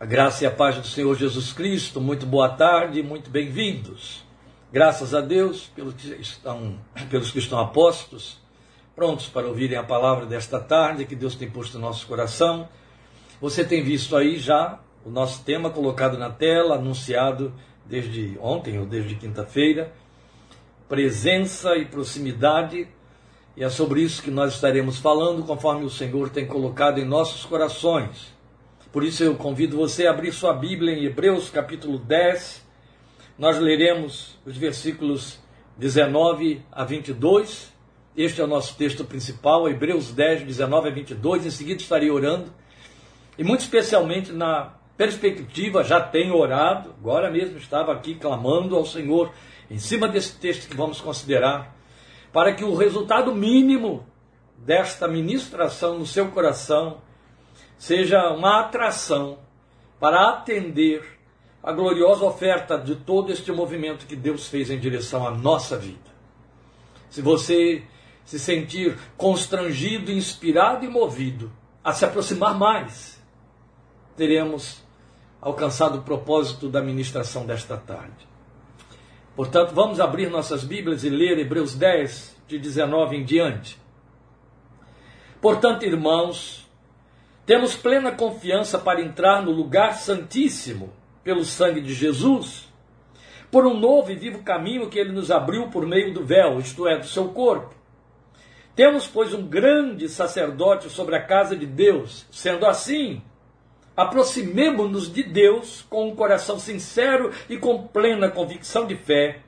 A graça e a paz do Senhor Jesus Cristo, muito boa tarde, muito bem-vindos. Graças a Deus pelos que estão, pelos que estão apostos, prontos para ouvirem a palavra desta tarde que Deus tem posto no nosso coração. Você tem visto aí já o nosso tema colocado na tela, anunciado desde ontem ou desde quinta-feira, presença e proximidade, e é sobre isso que nós estaremos falando, conforme o Senhor tem colocado em nossos corações. Por isso eu convido você a abrir sua Bíblia em Hebreus capítulo 10. Nós leremos os versículos 19 a 22. Este é o nosso texto principal, Hebreus 10, 19 a 22. Em seguida estarei orando. E muito especialmente na perspectiva, já tenho orado, agora mesmo estava aqui clamando ao Senhor em cima desse texto que vamos considerar, para que o resultado mínimo desta ministração no seu coração seja uma atração para atender a gloriosa oferta de todo este movimento que Deus fez em direção à nossa vida. Se você se sentir constrangido, inspirado e movido a se aproximar mais, teremos alcançado o propósito da ministração desta tarde. Portanto, vamos abrir nossas Bíblias e ler Hebreus 10, de 19 em diante. Portanto, irmãos, temos plena confiança para entrar no lugar santíssimo pelo sangue de Jesus, por um novo e vivo caminho que ele nos abriu por meio do véu, isto é, do seu corpo. Temos, pois, um grande sacerdote sobre a casa de Deus. Sendo assim, aproximemo-nos de Deus com um coração sincero e com plena convicção de fé,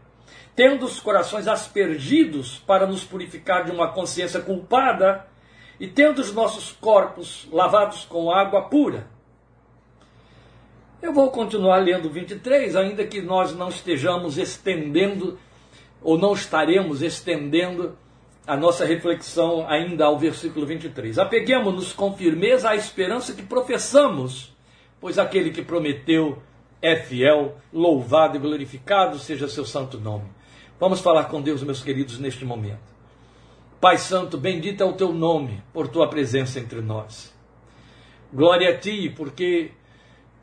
tendo os corações aspergidos para nos purificar de uma consciência culpada e tendo os nossos corpos lavados com água pura. Eu vou continuar lendo 23, ainda que nós não estejamos estendendo, ou não estaremos estendendo a nossa reflexão ainda ao versículo 23. Apeguemos-nos com firmeza à esperança que professamos, pois aquele que prometeu é fiel, louvado e glorificado seja seu santo nome. Vamos falar com Deus, meus queridos, neste momento. Pai Santo, bendito é o teu nome por tua presença entre nós. Glória a ti, porque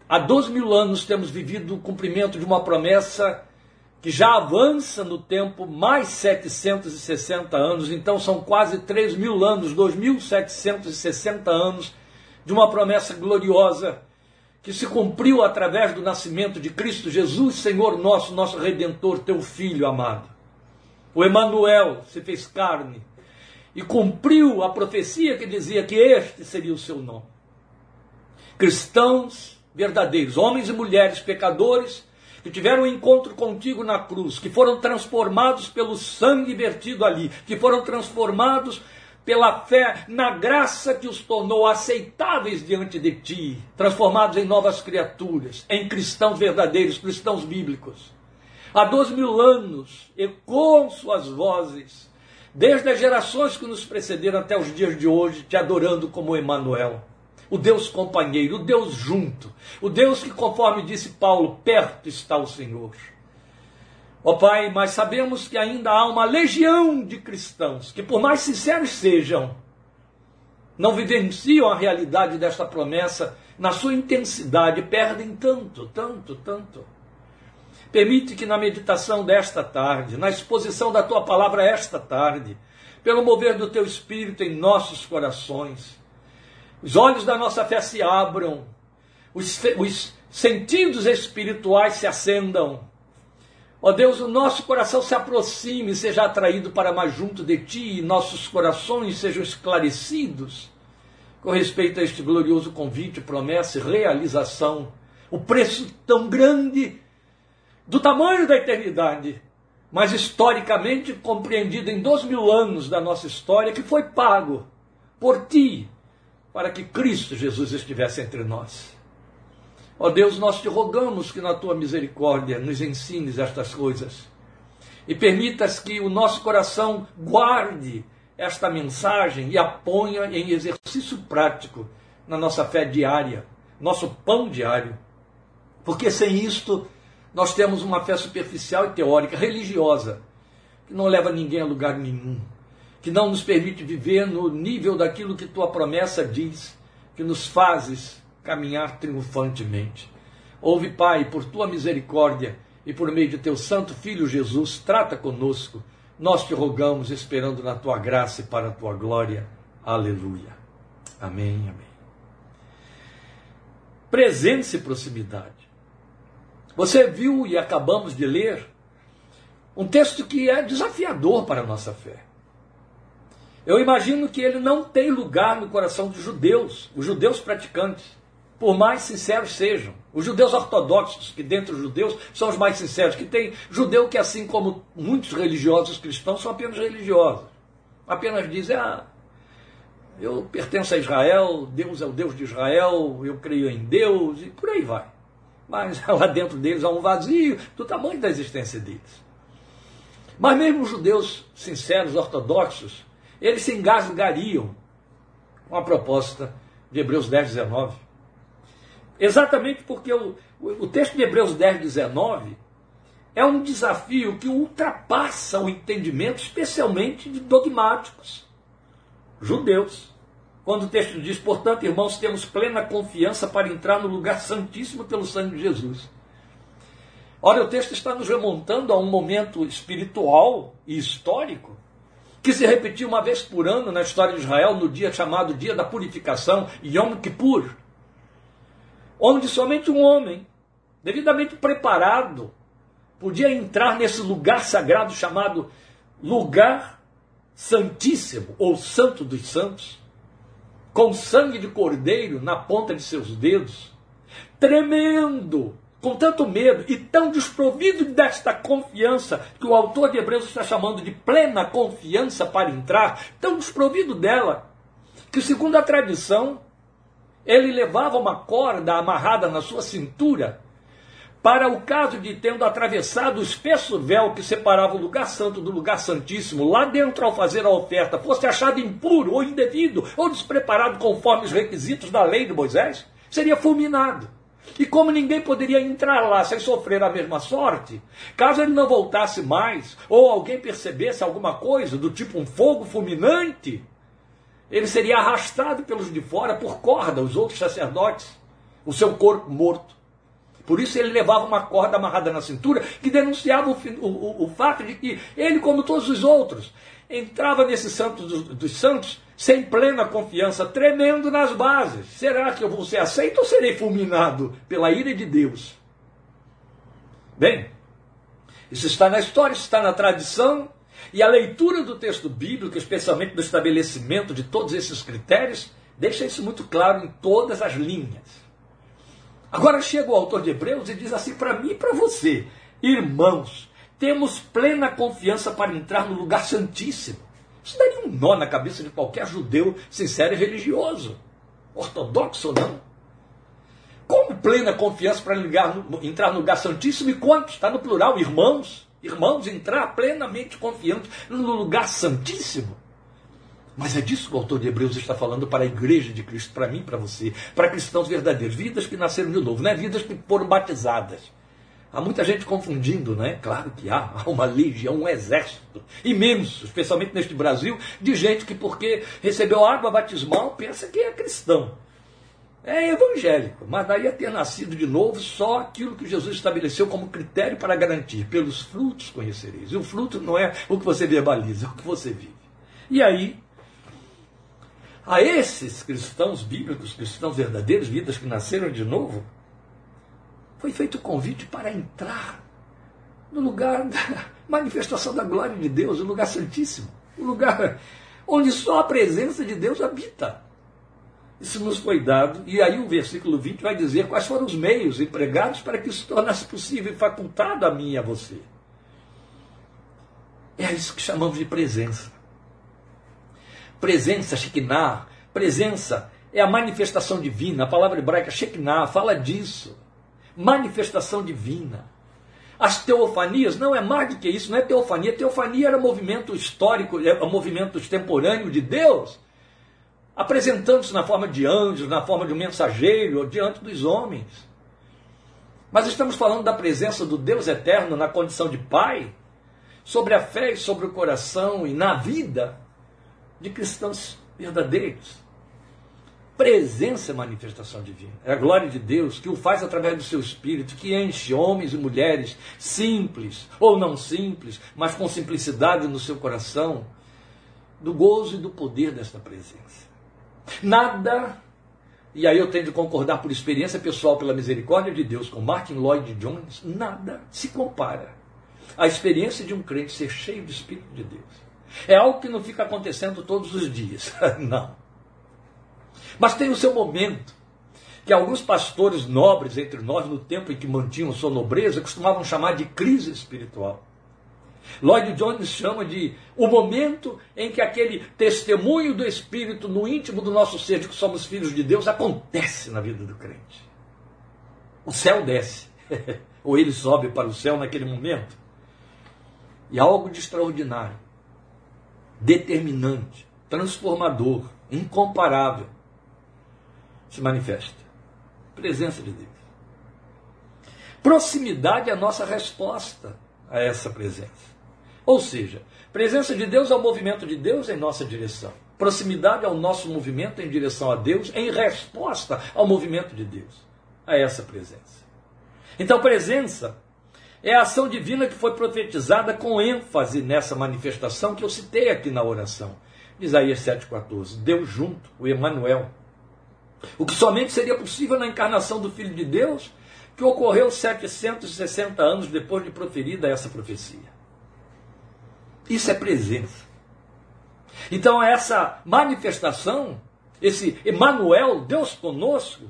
há dois mil anos temos vivido o cumprimento de uma promessa que já avança no tempo mais 760 anos, então são quase 3 mil anos, 2.760 anos de uma promessa gloriosa que se cumpriu através do nascimento de Cristo Jesus, Senhor nosso, nosso Redentor, teu Filho amado. O Emanuel se fez carne, e cumpriu a profecia que dizia que este seria o seu nome. Cristãos verdadeiros, homens e mulheres pecadores, que tiveram um encontro contigo na cruz, que foram transformados pelo sangue vertido ali, que foram transformados pela fé na graça que os tornou aceitáveis diante de ti, transformados em novas criaturas, em cristãos verdadeiros, cristãos bíblicos. Há dois mil anos ecoam suas vozes desde as gerações que nos precederam até os dias de hoje, te adorando como Emanuel, o Deus companheiro, o Deus junto, o Deus que, conforme disse Paulo, perto está o Senhor. Ó oh, Pai, mas sabemos que ainda há uma legião de cristãos que, por mais sinceros sejam, não vivenciam a realidade desta promessa na sua intensidade, perdem tanto, tanto, tanto. Permite que na meditação desta tarde, na exposição da tua palavra esta tarde, pelo mover do teu espírito em nossos corações, os olhos da nossa fé se abram, os, os sentidos espirituais se acendam. Ó Deus, o nosso coração se aproxime, seja atraído para mais junto de ti, e nossos corações sejam esclarecidos com respeito a este glorioso convite, promessa e realização. O preço tão grande do tamanho da eternidade, mas historicamente compreendido em dois mil anos da nossa história, que foi pago por ti, para que Cristo Jesus estivesse entre nós. Ó oh Deus, nós te rogamos que na tua misericórdia nos ensines estas coisas e permitas que o nosso coração guarde esta mensagem e a ponha em exercício prático na nossa fé diária, nosso pão diário. Porque sem isto nós temos uma fé superficial e teórica, religiosa, que não leva ninguém a lugar nenhum, que não nos permite viver no nível daquilo que tua promessa diz, que nos fazes caminhar triunfantemente. Ouve, Pai, por tua misericórdia e por meio de teu santo filho Jesus, trata conosco. Nós te rogamos, esperando na tua graça e para a tua glória. Aleluia. Amém, amém. Presença e proximidade. Você viu e acabamos de ler um texto que é desafiador para a nossa fé. Eu imagino que ele não tem lugar no coração dos judeus, os judeus praticantes por mais sinceros sejam. Os judeus ortodoxos, que dentre os judeus são os mais sinceros, que tem judeu que, assim como muitos religiosos cristãos, são apenas religiosos. Apenas dizem, ah, eu pertenço a Israel, Deus é o Deus de Israel, eu creio em Deus, e por aí vai. Mas lá dentro deles há um vazio do tamanho da existência deles. Mas mesmo os judeus sinceros, ortodoxos, eles se engasgariam com a proposta de Hebreus 10, 19 Exatamente porque o, o texto de Hebreus 10, 19 é um desafio que ultrapassa o entendimento, especialmente de dogmáticos judeus. Quando o texto diz, portanto, irmãos, temos plena confiança para entrar no lugar santíssimo pelo sangue de Jesus. Ora, o texto está nos remontando a um momento espiritual e histórico que se repetia uma vez por ano na história de Israel, no dia chamado Dia da Purificação, Yom Kippur onde somente um homem, devidamente preparado, podia entrar nesse lugar sagrado chamado lugar santíssimo, ou santo dos santos, com sangue de cordeiro na ponta de seus dedos, tremendo, com tanto medo e tão desprovido desta confiança que o autor de Hebreus está chamando de plena confiança para entrar, tão desprovido dela, que segundo a tradição, ele levava uma corda amarrada na sua cintura para o caso de tendo atravessado o espesso véu que separava o lugar santo do lugar santíssimo, lá dentro ao fazer a oferta, fosse achado impuro ou indevido ou despreparado conforme os requisitos da lei de Moisés, seria fulminado. E como ninguém poderia entrar lá sem sofrer a mesma sorte, caso ele não voltasse mais, ou alguém percebesse alguma coisa do tipo um fogo fulminante, ele seria arrastado pelos de fora por corda, os outros sacerdotes, o seu corpo morto. Por isso ele levava uma corda amarrada na cintura que denunciava o, o, o fato de que ele, como todos os outros, entrava nesse santo dos, dos santos sem plena confiança, tremendo nas bases. Será que eu vou ser aceito ou serei fulminado pela ira de Deus? Bem, isso está na história, isso está na tradição, e a leitura do texto bíblico, especialmente do estabelecimento de todos esses critérios, deixa isso muito claro em todas as linhas. Agora chega o autor de Hebreus e diz assim para mim e para você: Irmãos, temos plena confiança para entrar no lugar santíssimo. Isso daria um nó na cabeça de qualquer judeu sincero e religioso, ortodoxo ou não. Como plena confiança para entrar no lugar santíssimo e quantos? Está no plural, irmãos irmãos, entrar plenamente confiante no lugar santíssimo. Mas é disso que o autor de Hebreus está falando para a igreja de Cristo, para mim, para você, para cristãos verdadeiros, vidas que nasceram de novo, não é vidas que foram batizadas. Há muita gente confundindo, né? Claro que há, há uma legião, um exército imenso, especialmente neste Brasil, de gente que, porque recebeu água batismal, pensa que é cristão é evangélico, mas daí é ter nascido de novo só aquilo que Jesus estabeleceu como critério para garantir. Pelos frutos conhecereis. E o fruto não é o que você verbaliza, é o que você vive. E aí, a esses cristãos bíblicos, cristãos verdadeiros, vidas que nasceram de novo, foi feito o convite para entrar no lugar da manifestação da glória de Deus, o lugar santíssimo, o lugar onde só a presença de Deus habita. Isso nos foi dado, e aí o versículo 20 vai dizer quais foram os meios empregados para que isso tornasse possível e facultado a mim e a você. É isso que chamamos de presença. Presença, Shekinah, presença é a manifestação divina. A palavra hebraica Shekinah fala disso. Manifestação divina. As teofanias não é mais do que isso, não é teofania. Teofania era movimento histórico, é um movimento extemporâneo de Deus apresentando-se na forma de anjos, na forma de um mensageiro, diante dos homens. Mas estamos falando da presença do Deus eterno na condição de Pai, sobre a fé e sobre o coração e na vida de cristãos verdadeiros. presença é manifestação divina. É a glória de Deus que o faz através do seu espírito, que enche homens e mulheres simples ou não simples, mas com simplicidade no seu coração, do gozo e do poder desta presença. Nada, e aí eu tenho de concordar por experiência pessoal, pela misericórdia de Deus, com Martin Lloyd Jones, nada se compara à experiência de um crente ser cheio do Espírito de Deus. É algo que não fica acontecendo todos os dias. não. Mas tem o seu momento, que alguns pastores nobres entre nós, no tempo em que mantinham sua nobreza, costumavam chamar de crise espiritual. Lloyd Jones chama de o momento em que aquele testemunho do Espírito no íntimo do nosso ser de que somos filhos de Deus acontece na vida do crente. O céu desce, ou ele sobe para o céu naquele momento. E algo de extraordinário, determinante, transformador, incomparável, se manifesta. Presença de Deus. Proximidade é a nossa resposta a essa presença. Ou seja, presença de Deus é o movimento de Deus em nossa direção. Proximidade é o nosso movimento em direção a Deus, em resposta ao movimento de Deus, a essa presença. Então, presença é a ação divina que foi profetizada com ênfase nessa manifestação que eu citei aqui na oração. Isaías 7,14. Deus junto, o Emanuel, o que somente seria possível na encarnação do Filho de Deus, que ocorreu 760 anos depois de proferida essa profecia. Isso é presença. Então, essa manifestação, esse Emmanuel, Deus conosco,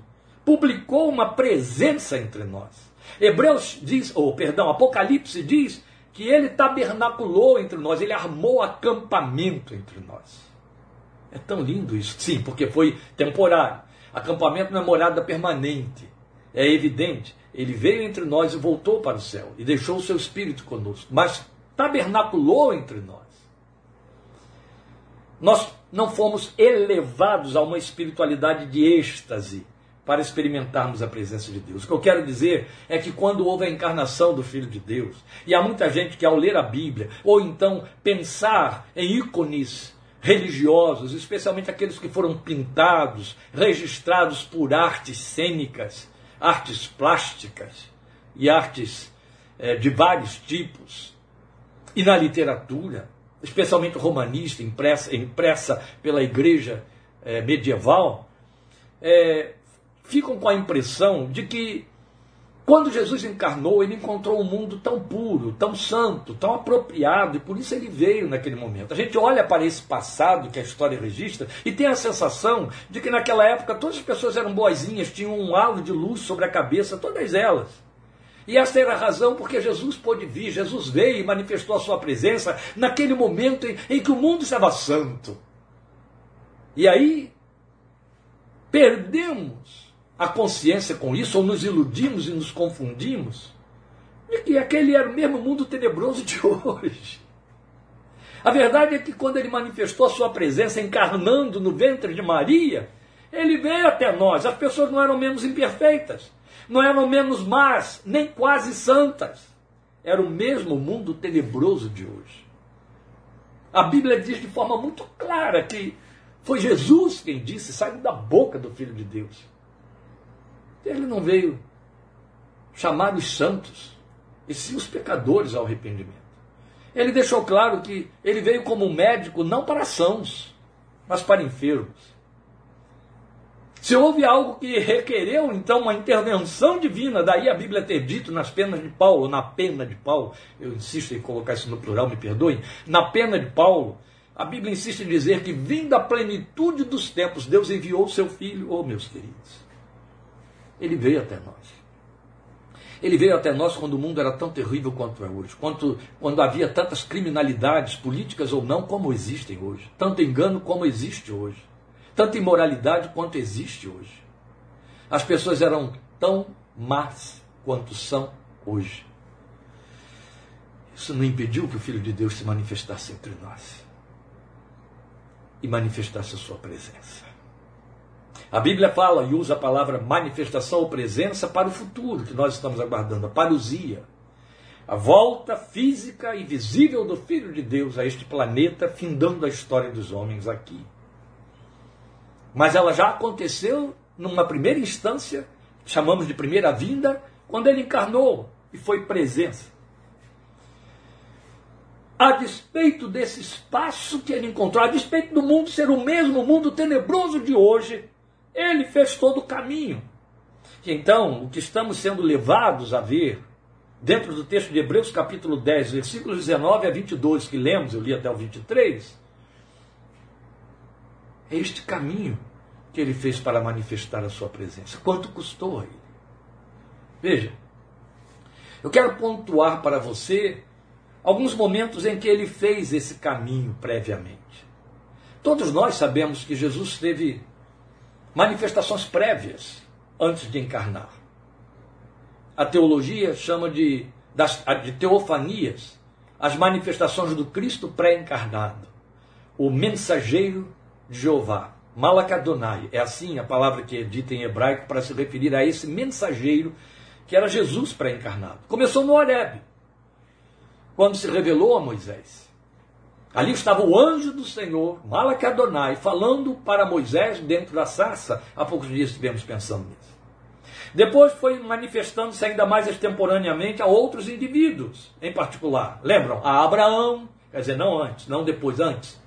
publicou uma presença entre nós. Hebreus diz, ou perdão, Apocalipse diz que ele tabernaculou entre nós, ele armou acampamento entre nós. É tão lindo isso. Sim, porque foi temporário. Acampamento não é morada permanente. É evidente. Ele veio entre nós e voltou para o céu. E deixou o seu espírito conosco. Mas tabernaculou entre nós. Nós não fomos elevados a uma espiritualidade de êxtase para experimentarmos a presença de Deus. O que eu quero dizer é que quando houve a encarnação do Filho de Deus, e há muita gente que ao ler a Bíblia, ou então pensar em ícones religiosos, especialmente aqueles que foram pintados, registrados por artes cênicas, artes plásticas e artes é, de vários tipos. E na literatura, especialmente romanista, impressa, impressa pela igreja é, medieval, é, ficam com a impressão de que quando Jesus encarnou, ele encontrou um mundo tão puro, tão santo, tão apropriado, e por isso ele veio naquele momento. A gente olha para esse passado que a história registra e tem a sensação de que naquela época todas as pessoas eram boazinhas, tinham um halo de luz sobre a cabeça, todas elas. E essa era a razão porque Jesus pôde vir, Jesus veio e manifestou a sua presença naquele momento em, em que o mundo estava santo. E aí, perdemos a consciência com isso, ou nos iludimos e nos confundimos, de que aquele era o mesmo mundo tenebroso de hoje. A verdade é que quando ele manifestou a sua presença encarnando no ventre de Maria, ele veio até nós. As pessoas não eram menos imperfeitas, não eram menos más, nem quase santas. Era o mesmo mundo tenebroso de hoje. A Bíblia diz de forma muito clara que foi Jesus quem disse, saiu da boca do Filho de Deus. Ele não veio chamar os santos, e sim os pecadores ao arrependimento. Ele deixou claro que ele veio como médico não para sãos, mas para enfermos. Se houve algo que requereu, então, uma intervenção divina, daí a Bíblia ter dito nas penas de Paulo, na pena de Paulo, eu insisto em colocar isso no plural, me perdoem, na pena de Paulo, a Bíblia insiste em dizer que, vindo a plenitude dos tempos, Deus enviou o seu filho, oh meus queridos. Ele veio até nós. Ele veio até nós quando o mundo era tão terrível quanto é hoje, quando, quando havia tantas criminalidades, políticas ou não, como existem hoje, tanto engano como existe hoje, tanta imoralidade quanto existe hoje. As pessoas eram tão más quanto são hoje. Isso não impediu que o Filho de Deus se manifestasse entre nós e manifestasse a sua presença. A Bíblia fala e usa a palavra manifestação ou presença para o futuro que nós estamos aguardando, a parousia. A volta física e visível do Filho de Deus a este planeta, findando a história dos homens aqui. Mas ela já aconteceu numa primeira instância, chamamos de primeira vinda, quando ele encarnou e foi presença. A despeito desse espaço que ele encontrou, a despeito do mundo ser o mesmo mundo tenebroso de hoje, ele fez todo o caminho. Então, o que estamos sendo levados a ver, dentro do texto de Hebreus, capítulo 10, versículos 19 a 22, que lemos, eu li até o 23, é este caminho que ele fez para manifestar a sua presença. Quanto custou a ele? Veja, eu quero pontuar para você alguns momentos em que ele fez esse caminho previamente. Todos nós sabemos que Jesus teve manifestações prévias antes de encarnar. A teologia chama de, das, de teofanias as manifestações do Cristo pré-encarnado, o mensageiro de Jeová, Malakadonai. É assim a palavra que é dita em hebraico para se referir a esse mensageiro que era Jesus pré-encarnado. Começou no Horeb, quando se revelou a Moisés. Ali estava o anjo do Senhor, Malakadonai, falando para Moisés dentro da sarça. Há poucos dias estivemos pensando nisso. Depois foi manifestando-se ainda mais extemporaneamente a outros indivíduos, em particular. Lembram? A Abraão, quer dizer, não antes, não depois, antes.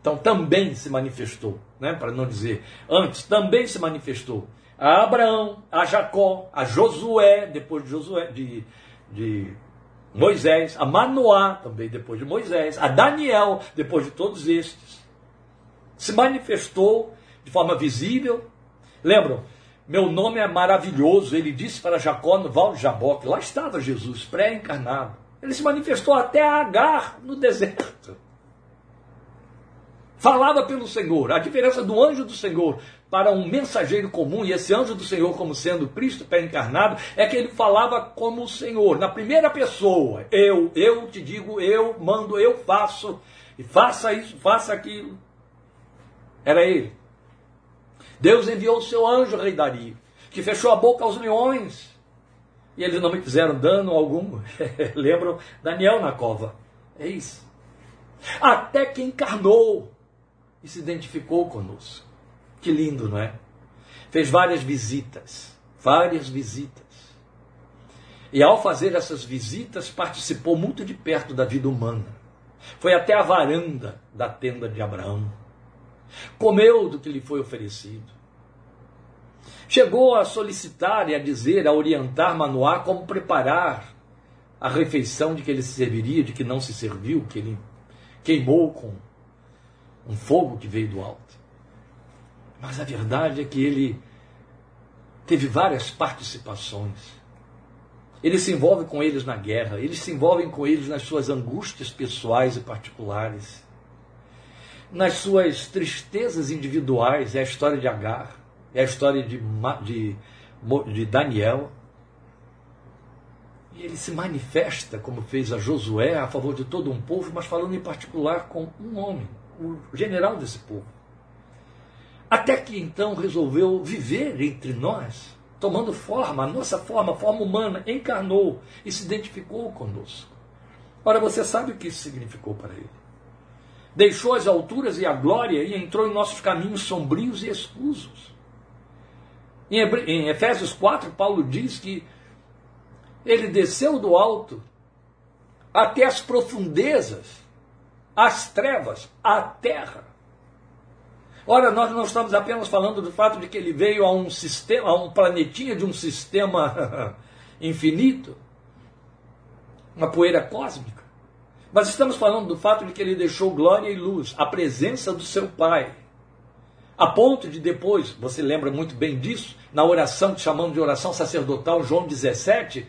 Então também se manifestou, né? para não dizer antes, também se manifestou. A Abraão, a Jacó, a Josué, depois de Josué, de, de Moisés, a Manoá, também depois de Moisés, a Daniel, depois de todos estes. Se manifestou de forma visível. Lembram? Meu nome é maravilhoso. Ele disse para Jacó no Val de Jaboque. Lá estava Jesus, pré-encarnado. Ele se manifestou até a Agar no deserto falava pelo Senhor. A diferença do anjo do Senhor para um mensageiro comum, e esse anjo do Senhor, como sendo Cristo pré-encarnado, é que ele falava como o Senhor, na primeira pessoa. Eu, eu te digo, eu mando, eu faço, e faça isso, faça aquilo. Era ele. Deus enviou o seu anjo, rei Dario, que fechou a boca aos leões. E eles não me fizeram dano algum. Lembram Daniel na cova. É isso. Até que encarnou e se identificou conosco. Que lindo, não é? Fez várias visitas, várias visitas. E ao fazer essas visitas, participou muito de perto da vida humana. Foi até a varanda da tenda de Abraão. Comeu do que lhe foi oferecido. Chegou a solicitar e a dizer, a orientar Manoá como preparar a refeição de que ele se serviria, de que não se serviu, que ele queimou com um fogo que veio do alto. Mas a verdade é que ele teve várias participações. Ele se envolve com eles na guerra, eles se envolvem com eles nas suas angústias pessoais e particulares, nas suas tristezas individuais. É a história de Agar, é a história de, de, de Daniel. E ele se manifesta, como fez a Josué, a favor de todo um povo, mas falando em particular com um homem o general desse povo. Até que então resolveu viver entre nós, tomando forma, a nossa forma, a forma humana, encarnou e se identificou conosco. Ora, você sabe o que isso significou para ele? Deixou as alturas e a glória e entrou em nossos caminhos sombrios e escusos. Em Efésios 4, Paulo diz que ele desceu do alto até as profundezas as trevas, a terra. Ora, nós não estamos apenas falando do fato de que ele veio a um sistema, a um planetinha de um sistema infinito, uma poeira cósmica. Mas estamos falando do fato de que ele deixou glória e luz, a presença do seu Pai. A ponto de depois, você lembra muito bem disso, na oração que chamamos de oração sacerdotal, João 17,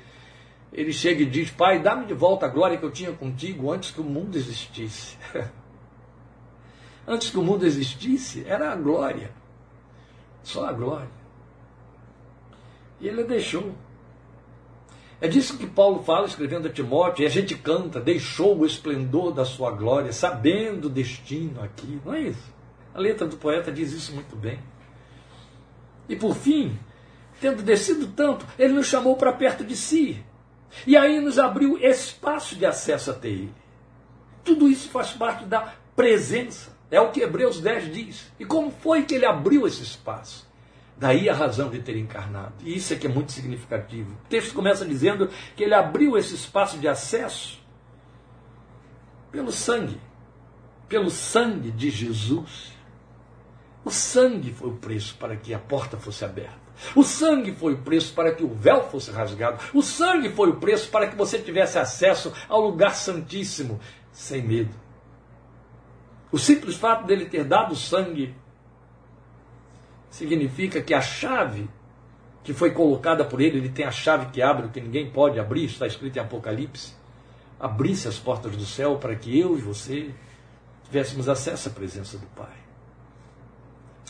ele chega e diz: Pai, dá-me de volta a glória que eu tinha contigo antes que o mundo existisse. antes que o mundo existisse, era a glória. Só a glória. E ele a deixou. É disso que Paulo fala escrevendo a Timóteo, e a gente canta, deixou o esplendor da sua glória, sabendo o destino aqui. Não é isso? A letra do poeta diz isso muito bem. E por fim, tendo descido tanto, ele nos chamou para perto de si. E aí nos abriu espaço de acesso até Ele. Tudo isso faz parte da presença. É o que Hebreus 10 diz. E como foi que ele abriu esse espaço? Daí a razão de ter encarnado. E isso é que é muito significativo. O texto começa dizendo que ele abriu esse espaço de acesso pelo sangue. Pelo sangue de Jesus. O sangue foi o preço para que a porta fosse aberta. O sangue foi o preço para que o véu fosse rasgado. O sangue foi o preço para que você tivesse acesso ao lugar santíssimo sem medo. O simples fato dele ter dado sangue significa que a chave que foi colocada por ele, ele tem a chave que abre o que ninguém pode abrir, está escrito em Apocalipse. Abrisse as portas do céu para que eu e você tivéssemos acesso à presença do Pai.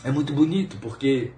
É muito bonito porque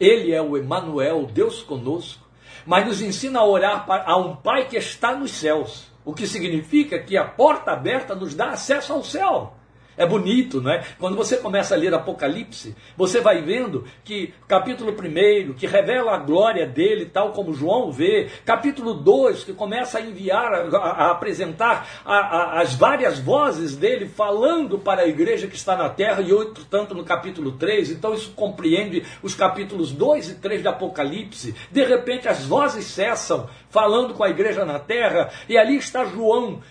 ele é o Emanuel, Deus conosco, mas nos ensina a orar a um Pai que está nos céus, o que significa que a porta aberta nos dá acesso ao céu. É bonito, não é? Quando você começa a ler Apocalipse, você vai vendo que capítulo 1, que revela a glória dele, tal como João vê, capítulo 2, que começa a enviar, a, a apresentar a, a, as várias vozes dele falando para a igreja que está na terra, e outro tanto no capítulo 3, então isso compreende os capítulos 2 e 3 de Apocalipse. De repente as vozes cessam, falando com a igreja na terra, e ali está João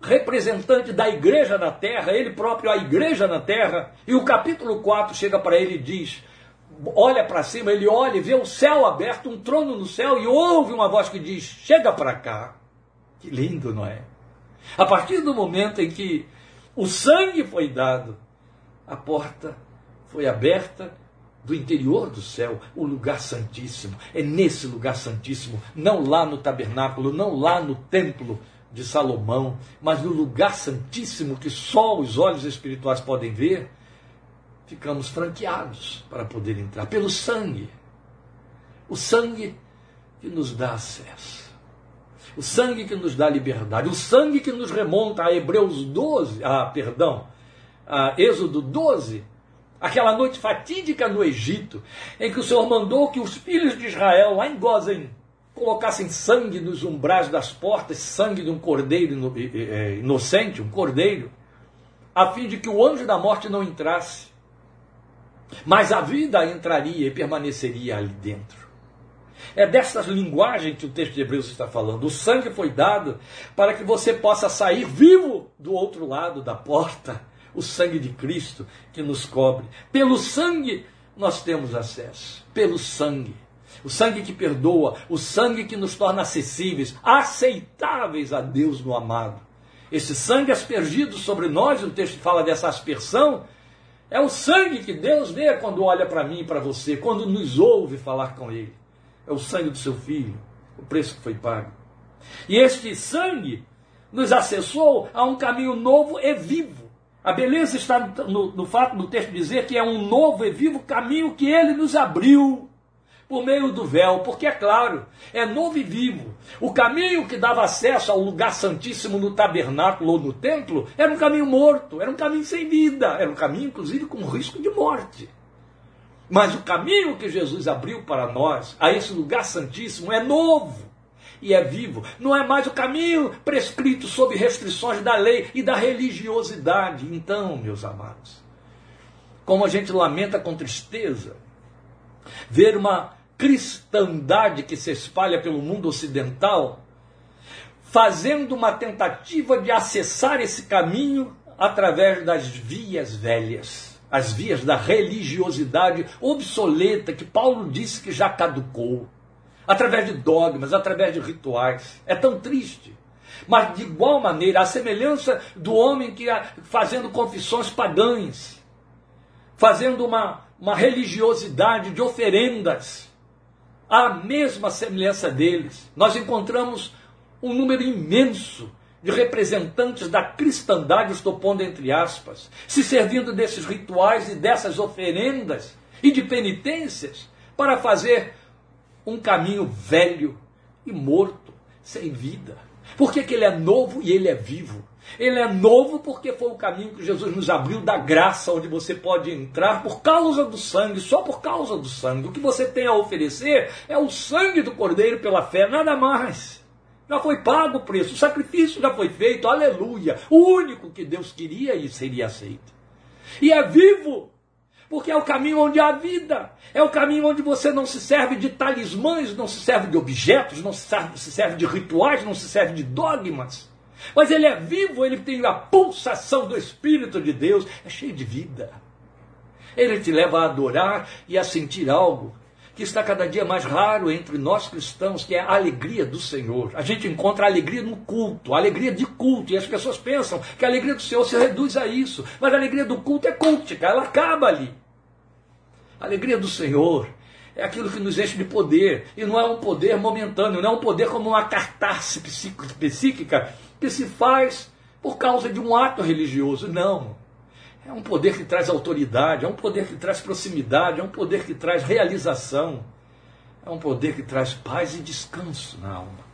representante da igreja na terra, ele próprio a igreja na terra, e o capítulo 4 chega para ele e diz: olha para cima, ele olha e vê o céu aberto, um trono no céu, e ouve uma voz que diz: chega para cá. Que lindo, não é? A partir do momento em que o sangue foi dado, a porta foi aberta do interior do céu, o lugar santíssimo. É nesse lugar santíssimo, não lá no tabernáculo, não lá no templo, de Salomão, mas no lugar santíssimo que só os olhos espirituais podem ver, ficamos franqueados para poder entrar pelo sangue. O sangue que nos dá acesso. O sangue que nos dá liberdade, o sangue que nos remonta a Hebreus 12, a perdão, a Êxodo 12, aquela noite fatídica no Egito, em que o Senhor mandou que os filhos de Israel, lá em Gozen, colocassem sangue nos umbrais das portas, sangue de um cordeiro é, inocente, um cordeiro, a fim de que o anjo da morte não entrasse. Mas a vida entraria e permaneceria ali dentro. É dessas linguagens que o texto de Hebreus está falando. O sangue foi dado para que você possa sair vivo do outro lado da porta. O sangue de Cristo que nos cobre. Pelo sangue nós temos acesso. Pelo sangue o sangue que perdoa, o sangue que nos torna acessíveis, aceitáveis a Deus no amado. Esse sangue aspergido sobre nós, o texto fala dessa aspersão, é o sangue que Deus vê quando olha para mim e para você, quando nos ouve falar com Ele. É o sangue do seu filho, o preço que foi pago. E este sangue nos acessou a um caminho novo e vivo. A beleza está no, no fato do texto dizer que é um novo e vivo caminho que ele nos abriu por meio do véu, porque é claro, é novo e vivo. O caminho que dava acesso ao lugar santíssimo no tabernáculo ou no templo era um caminho morto, era um caminho sem vida, era um caminho inclusive com risco de morte. Mas o caminho que Jesus abriu para nós, a esse lugar santíssimo, é novo e é vivo. Não é mais o caminho prescrito sob restrições da lei e da religiosidade. Então, meus amados, como a gente lamenta com tristeza, ver uma cristandade que se espalha pelo mundo ocidental, fazendo uma tentativa de acessar esse caminho através das vias velhas, as vias da religiosidade obsoleta que Paulo disse que já caducou, através de dogmas, através de rituais. É tão triste. Mas de igual maneira, a semelhança do homem que fazendo confissões pagãs, fazendo uma, uma religiosidade de oferendas, a mesma semelhança deles. Nós encontramos um número imenso de representantes da cristandade, estou pondo entre aspas, se servindo desses rituais e dessas oferendas e de penitências para fazer um caminho velho e morto, sem vida. Por que, que ele é novo e ele é vivo? Ele é novo porque foi o caminho que Jesus nos abriu da graça, onde você pode entrar por causa do sangue, só por causa do sangue. O que você tem a oferecer é o sangue do Cordeiro pela fé, nada mais. Já foi pago o preço, o sacrifício já foi feito, aleluia. O único que Deus queria e seria aceito. E é vivo, porque é o caminho onde há vida. É o caminho onde você não se serve de talismãs, não se serve de objetos, não se serve, se serve de rituais, não se serve de dogmas. Mas ele é vivo, ele tem a pulsação do Espírito de Deus, é cheio de vida. Ele te leva a adorar e a sentir algo que está cada dia mais raro entre nós cristãos, que é a alegria do Senhor. A gente encontra alegria no culto, a alegria de culto, e as pessoas pensam que a alegria do Senhor se reduz a isso, mas a alegria do culto é cultica, ela acaba ali. A alegria do Senhor é aquilo que nos enche de poder, e não é um poder momentâneo, não é um poder como uma cartaça psíquica que se faz por causa de um ato religioso, não. É um poder que traz autoridade, é um poder que traz proximidade, é um poder que traz realização, é um poder que traz paz e descanso na alma.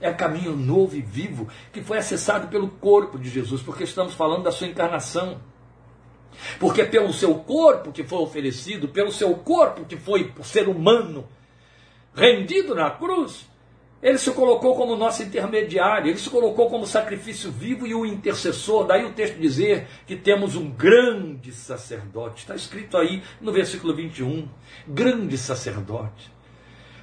É caminho novo e vivo que foi acessado pelo corpo de Jesus, porque estamos falando da sua encarnação. Porque pelo seu corpo que foi oferecido, pelo seu corpo que foi o ser humano rendido na cruz, ele se colocou como nosso intermediário, ele se colocou como sacrifício vivo e o intercessor. Daí o texto dizer que temos um grande sacerdote. Está escrito aí no versículo 21. Grande sacerdote.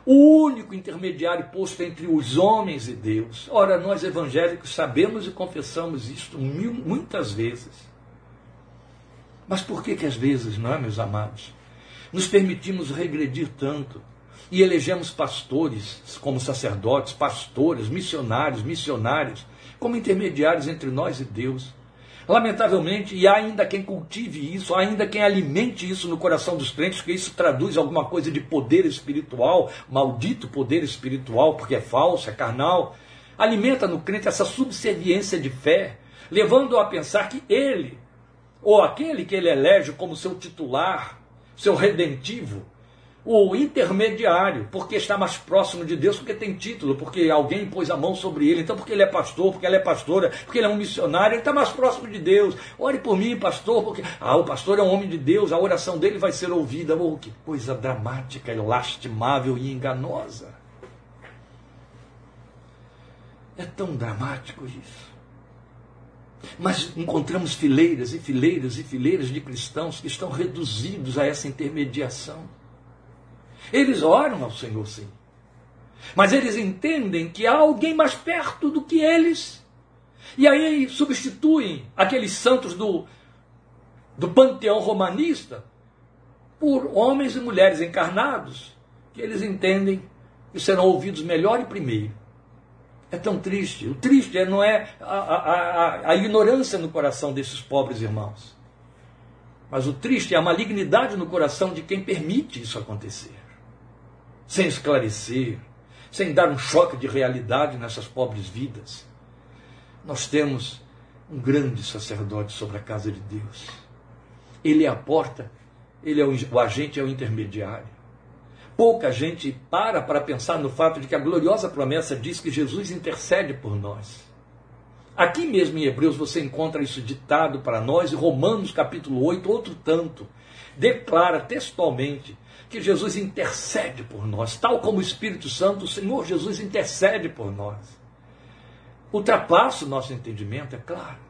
O único intermediário posto entre os homens e Deus. Ora, nós evangélicos sabemos e confessamos isto mil, muitas vezes. Mas por que que às vezes, não é, meus amados, nos permitimos regredir tanto? E elegemos pastores como sacerdotes, pastores, missionários, missionários, como intermediários entre nós e Deus. Lamentavelmente, e há ainda quem cultive isso, ainda quem alimente isso no coração dos crentes, porque isso traduz alguma coisa de poder espiritual, maldito poder espiritual, porque é falso, é carnal. Alimenta no crente essa subserviência de fé, levando-o a pensar que ele, ou aquele que ele elege como seu titular, seu redentivo, o intermediário, porque está mais próximo de Deus, porque tem título, porque alguém pôs a mão sobre ele, então porque ele é pastor, porque ela é pastora, porque ele é um missionário, ele está mais próximo de Deus. Ore por mim, pastor, porque ah, o pastor é um homem de Deus, a oração dele vai ser ouvida. Oh, que coisa dramática, lastimável e enganosa. É tão dramático isso. Mas encontramos fileiras e fileiras e fileiras de cristãos que estão reduzidos a essa intermediação. Eles oram ao Senhor, sim. Mas eles entendem que há alguém mais perto do que eles. E aí substituem aqueles santos do, do panteão romanista por homens e mulheres encarnados, que eles entendem que serão ouvidos melhor e primeiro. É tão triste. O triste não é a, a, a, a ignorância no coração desses pobres irmãos. Mas o triste é a malignidade no coração de quem permite isso acontecer sem esclarecer, sem dar um choque de realidade nessas pobres vidas. Nós temos um grande sacerdote sobre a casa de Deus. Ele é a porta, ele é o, o agente, é o intermediário. Pouca gente para para pensar no fato de que a gloriosa promessa diz que Jesus intercede por nós. Aqui mesmo em Hebreus você encontra isso ditado para nós, e Romanos capítulo 8, outro tanto, declara textualmente que Jesus intercede por nós, tal como o Espírito Santo, o Senhor Jesus intercede por nós. Ultrapassa o nosso entendimento, é claro.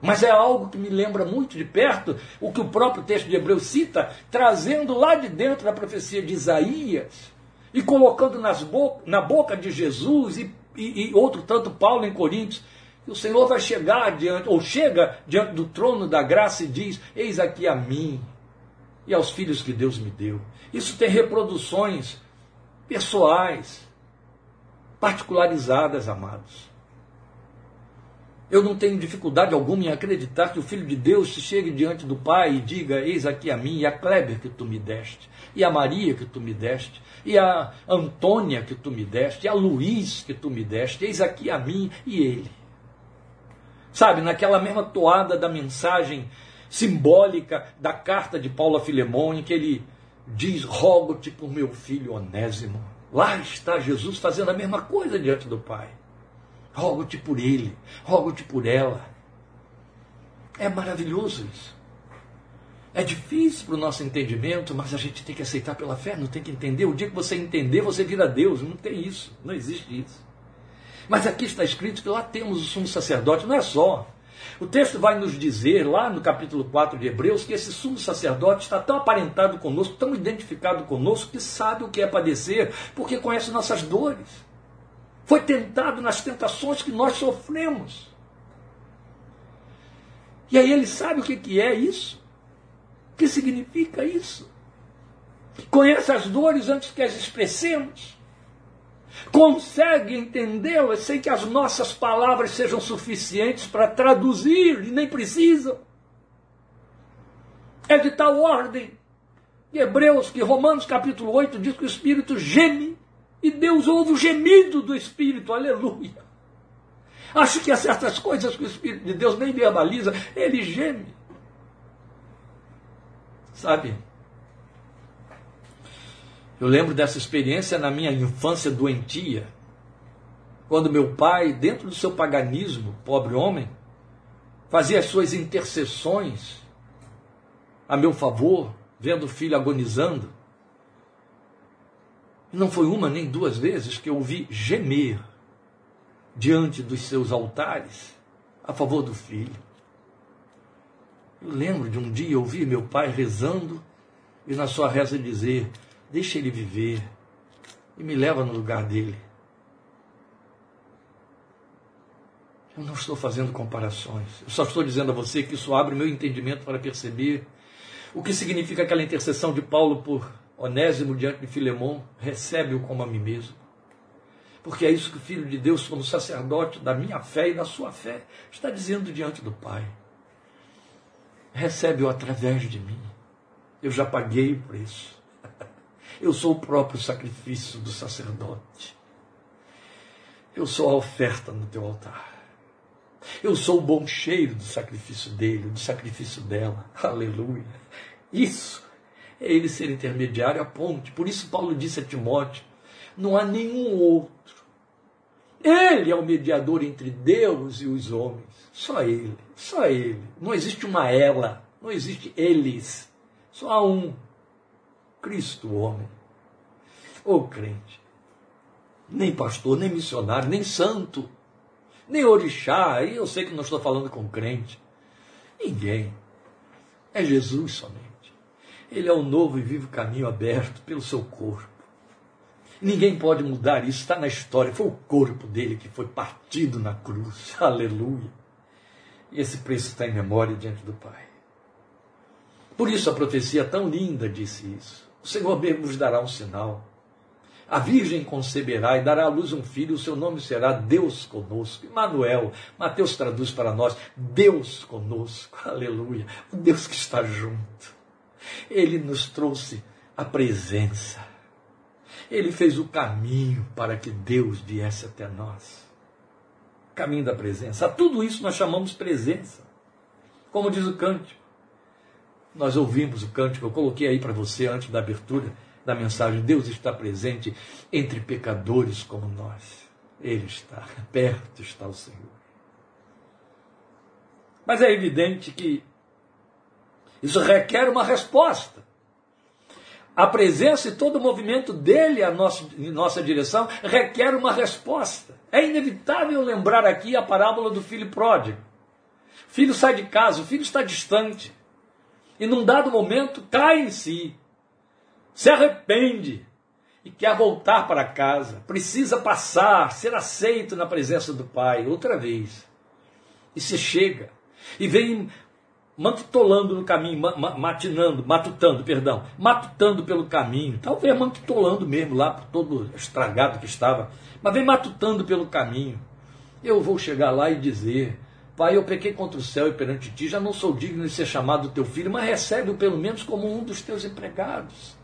Mas é algo que me lembra muito de perto o que o próprio texto de Hebreus cita, trazendo lá de dentro da profecia de Isaías e colocando nas bo na boca de Jesus e, e, e outro tanto Paulo em Coríntios. O Senhor vai chegar diante, ou chega diante do trono da graça e diz: Eis aqui a mim, e aos filhos que Deus me deu. Isso tem reproduções pessoais, particularizadas, amados. Eu não tenho dificuldade alguma em acreditar que o Filho de Deus se chegue diante do Pai e diga: Eis aqui a mim, e a Kleber que tu me deste, e a Maria que tu me deste, e a Antônia que tu me deste, e a Luiz que tu me deste, eis aqui a mim e ele. Sabe, naquela mesma toada da mensagem simbólica da carta de Paulo a Filemão, em que ele diz: Rogo-te por meu filho Onésimo. Lá está Jesus fazendo a mesma coisa diante do Pai. Rogo-te por ele, rogo-te por ela. É maravilhoso isso. É difícil para o nosso entendimento, mas a gente tem que aceitar pela fé, não tem que entender. O dia que você entender, você vira Deus. Não tem isso, não existe isso. Mas aqui está escrito que lá temos o sumo sacerdote, não é só O texto vai nos dizer, lá no capítulo 4 de Hebreus, que esse sumo sacerdote está tão aparentado conosco, tão identificado conosco, que sabe o que é padecer, porque conhece nossas dores. Foi tentado nas tentações que nós sofremos. E aí ele sabe o que é isso? O que significa isso? Conhece as dores antes que as expressemos consegue entendê-las sem que as nossas palavras sejam suficientes para traduzir, e nem precisam. É de tal ordem que Hebreus, que Romanos capítulo 8 diz que o Espírito geme e Deus ouve o gemido do Espírito, aleluia. Acho que há certas coisas que o Espírito de Deus nem verbaliza, ele geme. Sabe? Eu lembro dessa experiência na minha infância doentia, quando meu pai, dentro do seu paganismo, pobre homem, fazia as suas intercessões a meu favor, vendo o filho agonizando. Não foi uma nem duas vezes que eu ouvi gemer diante dos seus altares a favor do filho. Eu lembro de um dia ouvir meu pai rezando e na sua reza dizer: Deixa ele viver e me leva no lugar dele. Eu não estou fazendo comparações. Eu só estou dizendo a você que isso abre o meu entendimento para perceber o que significa aquela intercessão de Paulo por Onésimo diante de Filemão. Recebe-o como a mim mesmo. Porque é isso que o Filho de Deus, como sacerdote da minha fé e da sua fé, está dizendo diante do Pai. Recebe-o através de mim. Eu já paguei o preço. Eu sou o próprio sacrifício do sacerdote. Eu sou a oferta no teu altar. Eu sou o bom cheiro do sacrifício dele, do sacrifício dela. Aleluia. Isso é ele ser intermediário, a ponte. Por isso Paulo disse a Timóteo: não há nenhum outro. Ele é o mediador entre Deus e os homens. Só ele, só ele. Não existe uma ela, não existe eles. Só há um. Cristo, o homem. Ô crente, nem pastor, nem missionário, nem santo, nem orixá, e eu sei que não estou falando com crente. Ninguém. É Jesus somente. Ele é o novo e vivo caminho aberto pelo seu corpo. Ninguém pode mudar isso, está na história. Foi o corpo dele que foi partido na cruz. Aleluia. E esse preço está em memória diante do Pai. Por isso a profecia tão linda disse isso. O Senhor mesmo vos dará um sinal. A Virgem conceberá e dará à luz um filho, o seu nome será Deus conosco. Emmanuel, Mateus traduz para nós, Deus conosco, aleluia, o Deus que está junto. Ele nos trouxe a presença. Ele fez o caminho para que Deus viesse até nós. Caminho da presença. A tudo isso nós chamamos presença. Como diz o cântico nós ouvimos o cântico, eu coloquei aí para você antes da abertura da mensagem. Deus está presente entre pecadores como nós. Ele está, perto está o Senhor. Mas é evidente que isso requer uma resposta. A presença e todo o movimento dele a nossa, em nossa direção requer uma resposta. É inevitável lembrar aqui a parábola do filho pródigo. O filho sai de casa, o filho está distante e num dado momento cai em si, se arrepende e quer voltar para casa, precisa passar, ser aceito na presença do Pai outra vez. E se chega e vem mantitolando no caminho, matinando, matutando, perdão, matutando pelo caminho, talvez mantitolando mesmo lá, por todo estragado que estava, mas vem matutando pelo caminho. Eu vou chegar lá e dizer: Pai, eu pequei contra o céu e perante ti, já não sou digno de ser chamado teu filho, mas recebe-o pelo menos como um dos teus empregados.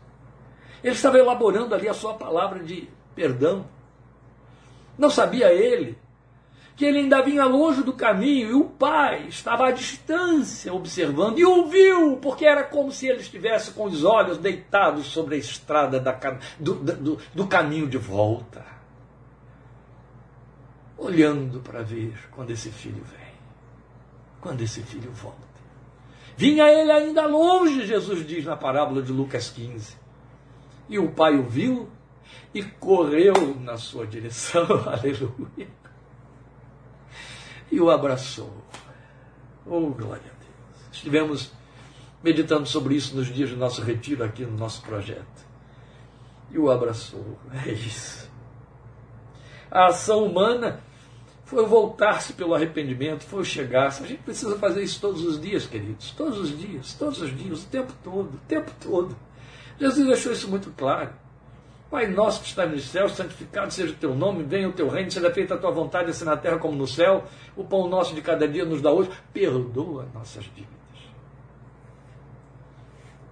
Ele estava elaborando ali a sua palavra de perdão. Não sabia ele que ele ainda vinha longe do caminho e o pai estava à distância observando e ouviu, porque era como se ele estivesse com os olhos deitados sobre a estrada da, do, do, do caminho de volta, olhando para ver quando esse filho vem quando esse filho volta. Vinha ele ainda longe, Jesus diz na parábola de Lucas 15. E o pai o viu e correu na sua direção, aleluia. E o abraçou. Oh, glória a Deus. Estivemos meditando sobre isso nos dias do nosso retiro aqui no nosso projeto. E o abraçou. É isso. A ação humana foi voltar-se pelo arrependimento, foi chegar-se. A gente precisa fazer isso todos os dias, queridos. Todos os dias, todos os dias, o tempo todo, o tempo todo. Jesus deixou isso muito claro. Pai nosso que está nos céus, santificado seja o teu nome, venha o teu reino, seja feita a tua vontade, assim na terra como no céu. O pão nosso de cada dia nos dá hoje. Perdoa nossas dívidas.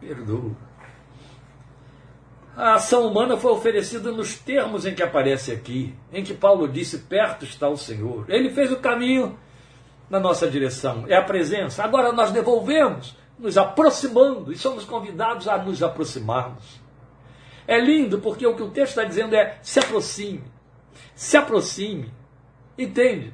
Perdoa. A ação humana foi oferecida nos termos em que aparece aqui, em que Paulo disse: perto está o Senhor. Ele fez o caminho na nossa direção, é a presença. Agora nós devolvemos, nos aproximando, e somos convidados a nos aproximarmos. É lindo porque o que o texto está dizendo é: se aproxime, se aproxime. Entende?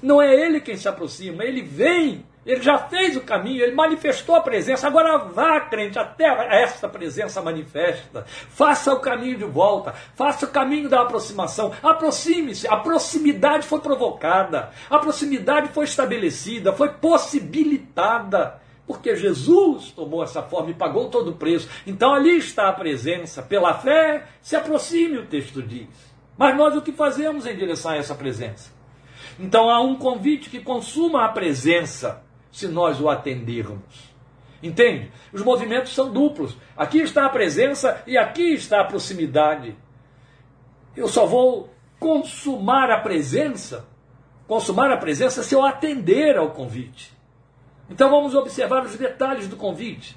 Não é ele quem se aproxima, ele vem ele já fez o caminho, ele manifestou a presença. Agora vá, crente, até essa presença manifesta. Faça o caminho de volta, faça o caminho da aproximação. Aproxime-se. A proximidade foi provocada, a proximidade foi estabelecida, foi possibilitada. Porque Jesus tomou essa forma e pagou todo o preço. Então ali está a presença. Pela fé, se aproxime, o texto diz. Mas nós o que fazemos em direção a essa presença? Então há um convite que consuma a presença se nós o atendermos. Entende? Os movimentos são duplos. Aqui está a presença e aqui está a proximidade. Eu só vou consumar a presença, consumar a presença se eu atender ao convite. Então vamos observar os detalhes do convite.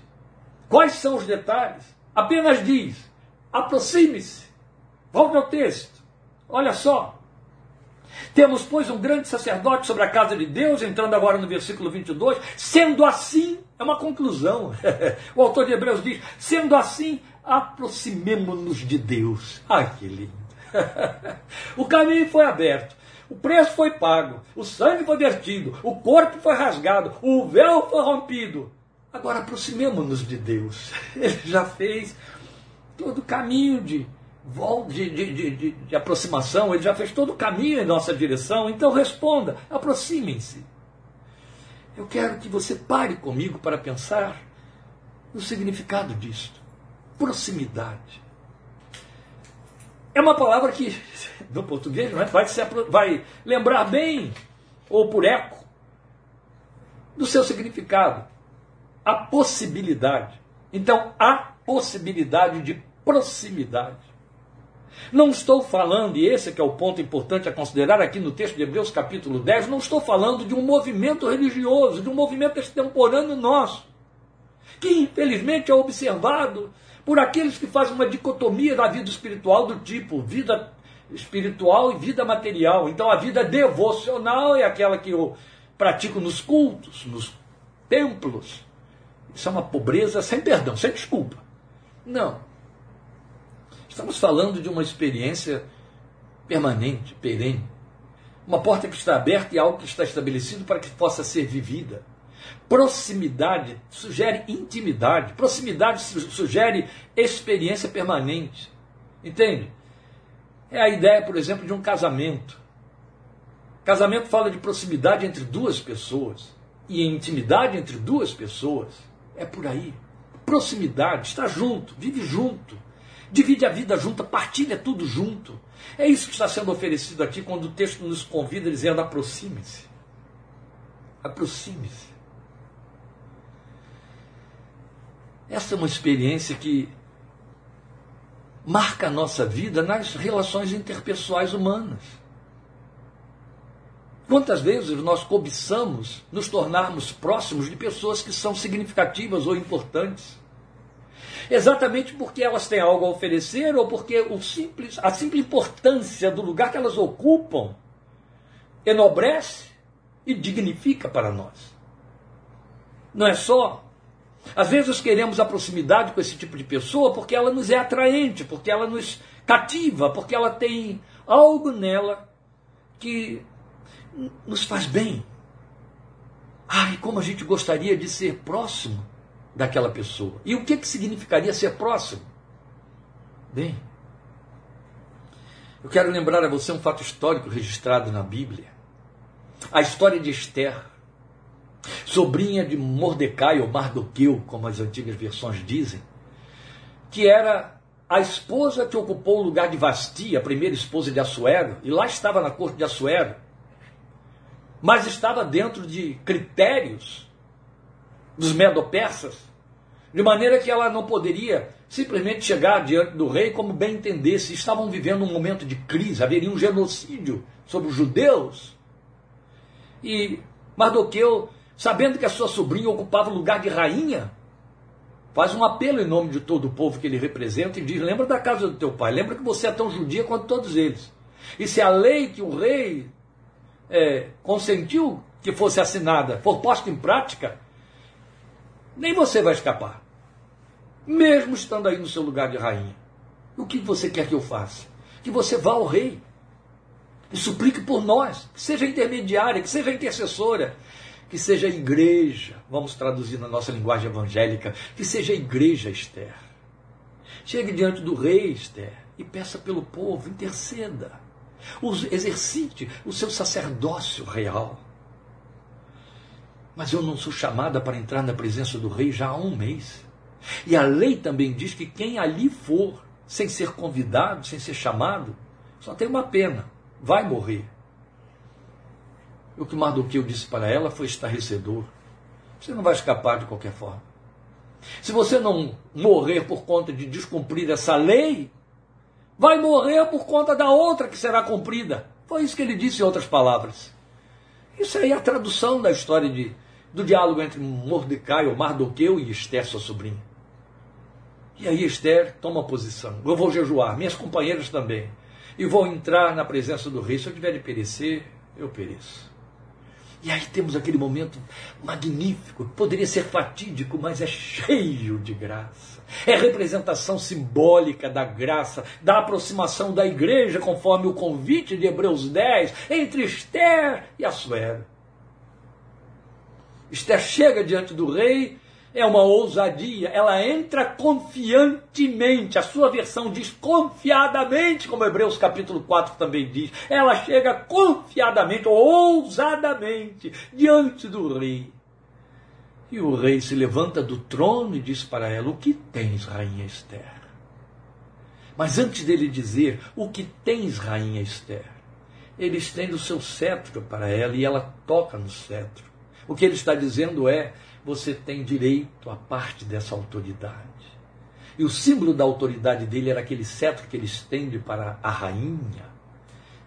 Quais são os detalhes? Apenas diz: aproxime-se. Volte ao texto. Olha só. Temos, pois, um grande sacerdote sobre a casa de Deus, entrando agora no versículo 22. Sendo assim, é uma conclusão. o autor de Hebreus diz: sendo assim, aproximemo-nos de Deus. Ai, que lindo. o caminho foi aberto. O preço foi pago, o sangue foi vertido, o corpo foi rasgado, o véu foi rompido. Agora aproximemo-nos de Deus. Ele já fez todo o caminho de de, de, de, de, aproximação, ele já fez todo o caminho em nossa direção, então responda, aproximem-se. Eu quero que você pare comigo para pensar no significado disto. Proximidade. É uma palavra que, no português, é? vai, se, vai lembrar bem, ou por eco, do seu significado. A possibilidade. Então, a possibilidade de proximidade. Não estou falando, e esse é é o ponto importante a considerar aqui no texto de Hebreus capítulo 10, não estou falando de um movimento religioso, de um movimento extemporâneo nosso, que infelizmente é observado por aqueles que fazem uma dicotomia da vida espiritual do tipo vida espiritual e vida material. Então a vida devocional é aquela que eu pratico nos cultos, nos templos. Isso é uma pobreza sem perdão, sem desculpa. Não. Estamos falando de uma experiência permanente, perene. Uma porta que está aberta e algo que está estabelecido para que possa ser vivida. Proximidade sugere intimidade. Proximidade sugere experiência permanente. Entende? É a ideia, por exemplo, de um casamento. Casamento fala de proximidade entre duas pessoas. E intimidade entre duas pessoas. É por aí. Proximidade, está junto, vive junto divide a vida junto, partilha tudo junto. É isso que está sendo oferecido aqui quando o texto nos convida dizendo: aproxime-se. Aproxime-se. Essa é uma experiência que marca a nossa vida nas relações interpessoais humanas. Quantas vezes nós cobiçamos nos tornarmos próximos de pessoas que são significativas ou importantes? exatamente porque elas têm algo a oferecer ou porque o simples, a simples importância do lugar que elas ocupam enobrece e dignifica para nós. Não é só. Às vezes queremos a proximidade com esse tipo de pessoa porque ela nos é atraente, porque ela nos cativa, porque ela tem algo nela que nos faz bem. Ai, como a gente gostaria de ser próximo daquela pessoa. E o que, que significaria ser próximo? Bem, eu quero lembrar a você um fato histórico registrado na Bíblia. A história de Esther. Sobrinha de Mordecai ou Mardoqueu, como as antigas versões dizem, que era a esposa que ocupou o lugar de Vasti, a primeira esposa de Assuero, e lá estava na corte de Assuero, mas estava dentro de critérios dos medo-persas, de maneira que ela não poderia simplesmente chegar diante do rei como bem entendesse. Estavam vivendo um momento de crise, haveria um genocídio sobre os judeus. E Mardoqueu, sabendo que a sua sobrinha ocupava o lugar de rainha, faz um apelo em nome de todo o povo que ele representa e diz: Lembra da casa do teu pai, lembra que você é tão judia quanto todos eles. E se a lei que o rei é, consentiu que fosse assinada for posta em prática, nem você vai escapar. Mesmo estando aí no seu lugar de rainha. O que você quer que eu faça? Que você vá ao rei e suplique por nós, que seja intermediária, que seja intercessora, que seja igreja, vamos traduzir na nossa linguagem evangélica, que seja igreja, Esther. Chegue diante do rei, Esther, e peça pelo povo, interceda. Exercite o seu sacerdócio real. Mas eu não sou chamada para entrar na presença do rei já há um mês. E a lei também diz que quem ali for, sem ser convidado, sem ser chamado, só tem uma pena: vai morrer. O que Mardoqueu disse para ela foi estarrecedor. Você não vai escapar de qualquer forma. Se você não morrer por conta de descumprir essa lei, vai morrer por conta da outra que será cumprida. Foi isso que ele disse em outras palavras. Isso aí é a tradução da história de, do diálogo entre Mordecai, ou Mardoqueu e Esther, sua sobrinha. E aí Esther toma posição. Eu vou jejuar, minhas companheiras também. E vou entrar na presença do rei. Se eu tiver de perecer, eu pereço. E aí temos aquele momento magnífico, poderia ser fatídico, mas é cheio de graça. É representação simbólica da graça, da aproximação da igreja, conforme o convite de Hebreus 10, entre Esther e Assuero. Esther chega diante do rei é uma ousadia, ela entra confiantemente. A sua versão diz confiadamente, como Hebreus capítulo 4 também diz. Ela chega confiadamente, ousadamente, diante do rei. E o rei se levanta do trono e diz para ela: O que tens, rainha Esther? Mas antes dele dizer: O que tens, rainha Esther? Ele estende o seu cetro para ela e ela toca no cetro. O que ele está dizendo é: você tem direito a parte dessa autoridade. E o símbolo da autoridade dele era aquele cetro que ele estende para a rainha.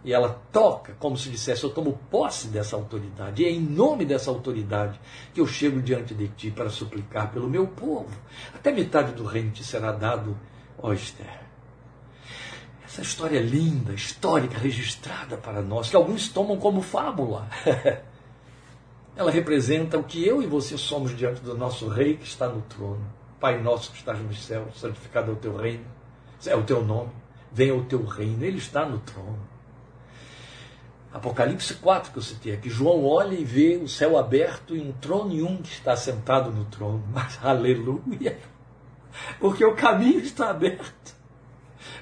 E ela toca, como se dissesse: Eu tomo posse dessa autoridade. E é em nome dessa autoridade que eu chego diante de ti para suplicar pelo meu povo. Até metade do reino te será dado, ó Esther. Essa história linda, histórica, registrada para nós, que alguns tomam como fábula. Ela representa o que eu e você somos diante do nosso Rei que está no trono. Pai nosso que estás nos céus, santificado é o teu reino, é o teu nome, venha o teu reino, ele está no trono. Apocalipse 4 que eu citei aqui, João olha e vê o céu aberto e um trono e um que está sentado no trono. Mas aleluia! Porque o caminho está aberto.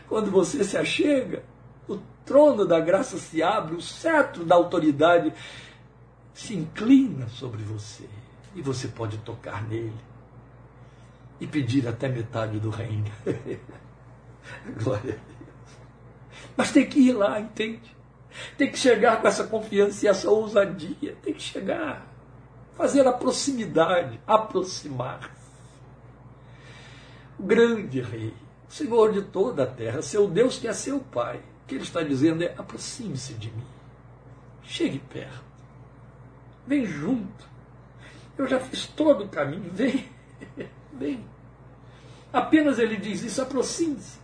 Quando você se achega, o trono da graça se abre, o cetro da autoridade se inclina sobre você e você pode tocar nele e pedir até metade do reino. Glória a Deus. Mas tem que ir lá, entende? Tem que chegar com essa confiança e essa ousadia. Tem que chegar. Fazer a proximidade, aproximar. O grande rei, o Senhor de toda a terra, seu Deus que é seu Pai. O que ele está dizendo é: aproxime-se de mim. Chegue perto. Vem junto. Eu já fiz todo o caminho. Vem. Vem. Apenas ele diz isso, aproxime-se.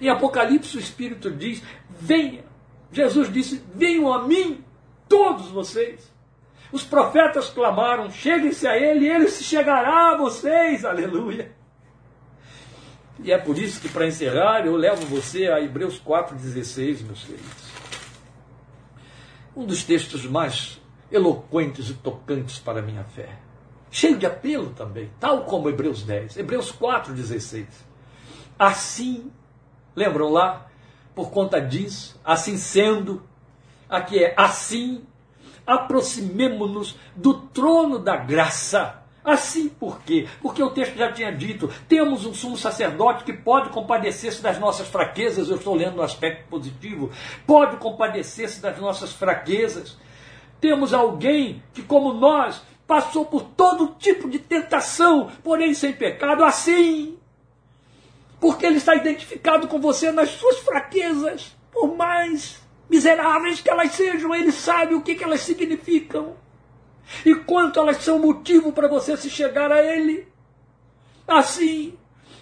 Em Apocalipse o Espírito diz: venha. Jesus disse: venham a mim, todos vocês. Os profetas clamaram: cheguem-se a ele, ele se chegará a vocês. Aleluia. E é por isso que, para encerrar, eu levo você a Hebreus 4,16, meus queridos. Um dos textos mais eloquentes e tocantes para a minha fé. Cheio de apelo também, tal como Hebreus 10, Hebreus 4, 16. Assim, lembram lá? Por conta disso, assim sendo, aqui é assim, aproximemo-nos do trono da graça. Assim por quê? Porque o texto já tinha dito: temos um sumo sacerdote que pode compadecer-se das nossas fraquezas, eu estou lendo no aspecto positivo, pode compadecer-se das nossas fraquezas. Temos alguém que, como nós, passou por todo tipo de tentação, porém sem pecado, assim. Porque ele está identificado com você nas suas fraquezas, por mais miseráveis que elas sejam, ele sabe o que, que elas significam e quanto elas são motivo para você se chegar a ele. Assim,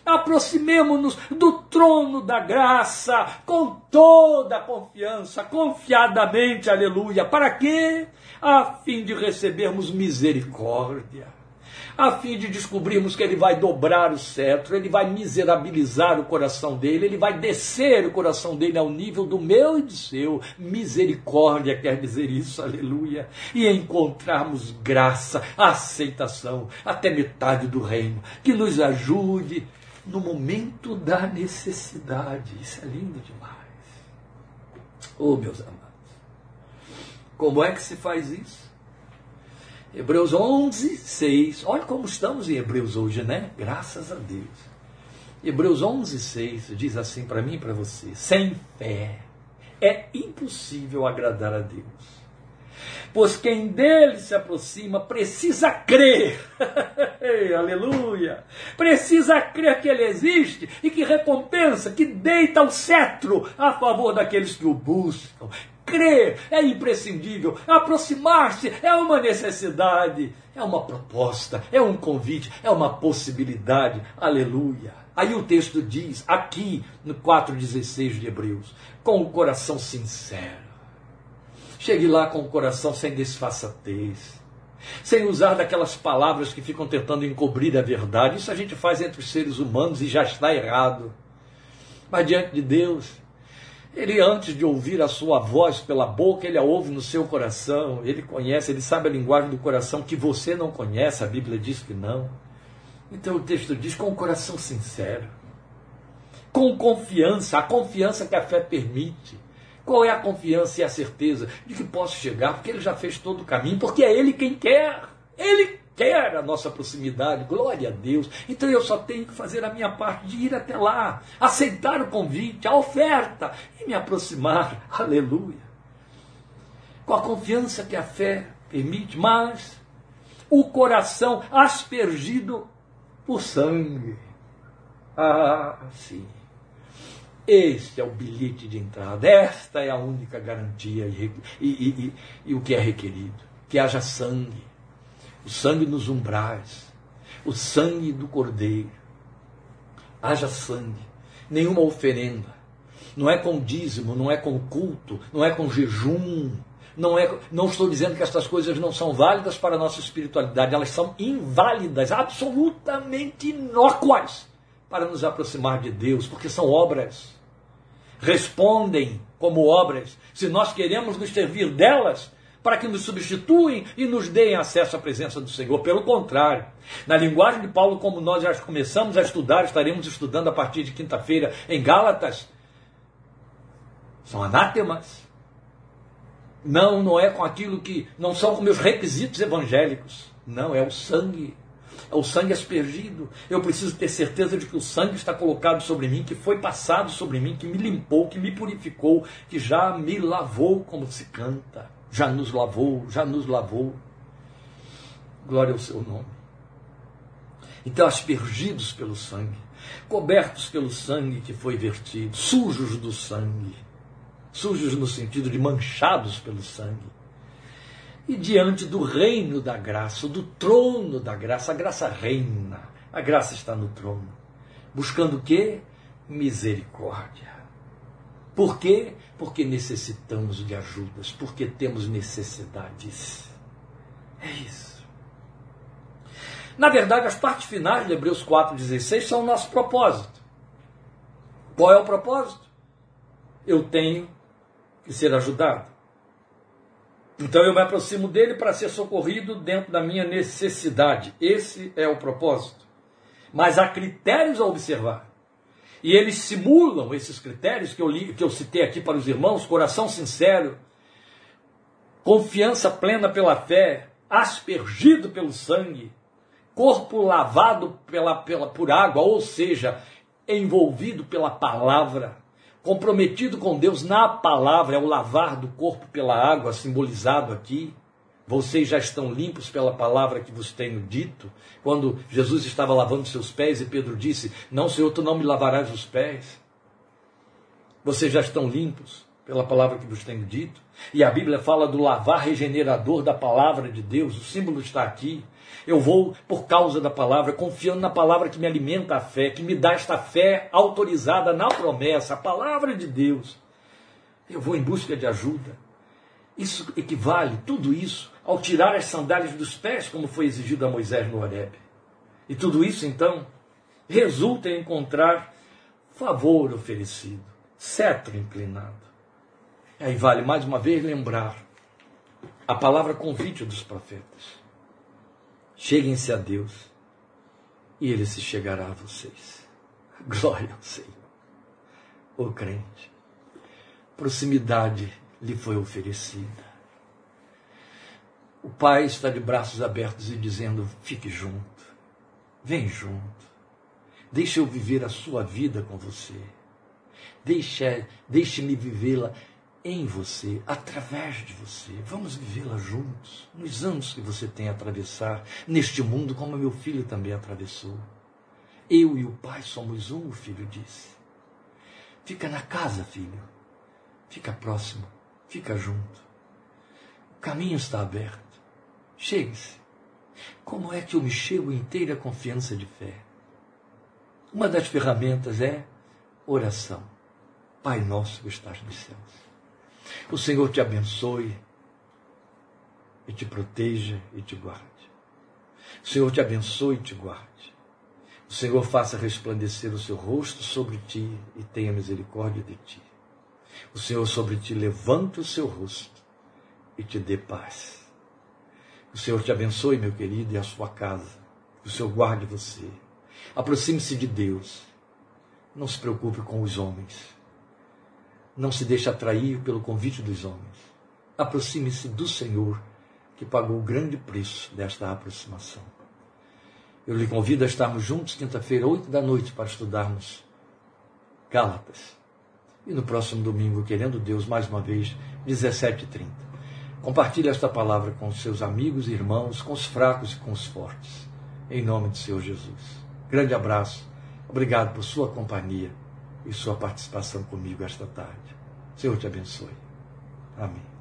aproximemo-nos do trono da graça com toda a confiança, confiadamente, aleluia. Para quê? A fim de recebermos misericórdia a fim de descobrirmos que ele vai dobrar o cetro, ele vai miserabilizar o coração dele, ele vai descer o coração dele ao nível do meu e do seu. Misericórdia quer dizer isso, aleluia. E encontrarmos graça, aceitação, até metade do reino, que nos ajude no momento da necessidade. Isso é lindo demais. Oh, meus amados. Como é que se faz isso? Hebreus 11, 6. Olha como estamos em Hebreus hoje, né? Graças a Deus. Hebreus 11, 6 diz assim para mim e para você: sem fé é impossível agradar a Deus. Pois quem dele se aproxima precisa crer, aleluia, precisa crer que ele existe e que recompensa, que deita o cetro a favor daqueles que o buscam crer é imprescindível, aproximar-se é uma necessidade, é uma proposta, é um convite, é uma possibilidade. Aleluia. Aí o texto diz, aqui no 4,16 de Hebreus, com o coração sincero. Chegue lá com o coração sem desfaçatez, sem usar daquelas palavras que ficam tentando encobrir a verdade. Isso a gente faz entre os seres humanos e já está errado. Mas diante de Deus, ele, antes de ouvir a sua voz pela boca, ele a ouve no seu coração. Ele conhece, ele sabe a linguagem do coração que você não conhece, a Bíblia diz que não. Então o texto diz com o coração sincero, com confiança, a confiança que a fé permite. Qual é a confiança e a certeza de que posso chegar? Porque ele já fez todo o caminho, porque é ele quem quer. Ele quer a nossa proximidade, glória a Deus. Então eu só tenho que fazer a minha parte de ir até lá, aceitar o convite, a oferta e me aproximar, aleluia. Com a confiança que a fé permite, mas o coração aspergido por sangue. Ah, sim. Este é o bilhete de entrada, esta é a única garantia e, e, e, e o que é requerido: que haja sangue o sangue nos umbrais, o sangue do cordeiro. Haja sangue, nenhuma oferenda. Não é com dízimo, não é com culto, não é com jejum. Não, é, não estou dizendo que estas coisas não são válidas para a nossa espiritualidade, elas são inválidas, absolutamente inócuas para nos aproximar de Deus, porque são obras. Respondem como obras. Se nós queremos nos servir delas, para que nos substituem e nos deem acesso à presença do Senhor. Pelo contrário, na linguagem de Paulo, como nós já começamos a estudar, estaremos estudando a partir de quinta-feira em Gálatas, são anátemas. Não, não é com aquilo que. Não são com meus requisitos evangélicos. Não, é o sangue. É o sangue aspergido. Eu preciso ter certeza de que o sangue está colocado sobre mim, que foi passado sobre mim, que me limpou, que me purificou, que já me lavou, como se canta já nos lavou, já nos lavou. Glória ao seu nome. Então, aspergidos pelo sangue, cobertos pelo sangue que foi vertido, sujos do sangue, sujos no sentido de manchados pelo sangue, e diante do reino da graça, do trono da graça, a graça reina, a graça está no trono, buscando o? Misericórdia. Por quê? Porque necessitamos de ajudas, porque temos necessidades. É isso. Na verdade, as partes finais de Hebreus 4,16 são o nosso propósito. Qual é o propósito? Eu tenho que ser ajudado. Então eu me aproximo dele para ser socorrido dentro da minha necessidade. Esse é o propósito. Mas há critérios a observar. E eles simulam esses critérios que eu, li, que eu citei aqui para os irmãos: coração sincero, confiança plena pela fé, aspergido pelo sangue, corpo lavado pela, pela, por água, ou seja, envolvido pela palavra, comprometido com Deus na palavra, é o lavar do corpo pela água, simbolizado aqui. Vocês já estão limpos pela palavra que vos tenho dito. Quando Jesus estava lavando seus pés e Pedro disse: Não, Senhor, tu não me lavarás os pés. Vocês já estão limpos pela palavra que vos tenho dito. E a Bíblia fala do lavar regenerador da palavra de Deus. O símbolo está aqui. Eu vou por causa da palavra, confiando na palavra que me alimenta a fé, que me dá esta fé autorizada na promessa, a palavra de Deus. Eu vou em busca de ajuda. Isso equivale, tudo isso, ao tirar as sandálias dos pés, como foi exigido a Moisés no Horeb. E tudo isso, então, resulta em encontrar favor oferecido, cetro inclinado. Aí vale mais uma vez lembrar a palavra convite dos profetas. Cheguem-se a Deus e ele se chegará a vocês. Glória ao Senhor. O crente, proximidade lhe foi oferecida. O Pai está de braços abertos e dizendo: fique junto, vem junto, deixe eu viver a sua vida com você, deixe, deixe-me vivê-la em você, através de você. Vamos vivê-la juntos, nos anos que você tem a atravessar, neste mundo, como meu filho também atravessou. Eu e o Pai somos um, o filho disse. Fica na casa, filho. Fica próximo, fica junto. O caminho está aberto. Chegue-se. Como é que eu me chego inteira confiança de fé? Uma das ferramentas é oração. Pai nosso que estás nos céus o Senhor te abençoe e te proteja e te guarde. O Senhor te abençoe e te guarde. O Senhor faça resplandecer o seu rosto sobre ti e tenha misericórdia de ti. O Senhor sobre ti levante o seu rosto e te dê paz. O Senhor te abençoe, meu querido, e a sua casa. O Senhor guarde você. Aproxime-se de Deus. Não se preocupe com os homens. Não se deixe atrair pelo convite dos homens. Aproxime-se do Senhor, que pagou o grande preço desta aproximação. Eu lhe convido a estarmos juntos quinta-feira, oito da noite, para estudarmos Gálatas. E no próximo domingo, querendo Deus, mais uma vez, 17h30. Compartilhe esta palavra com os seus amigos e irmãos, com os fracos e com os fortes. Em nome do Senhor Jesus. Grande abraço. Obrigado por sua companhia e sua participação comigo esta tarde. Senhor te abençoe. Amém.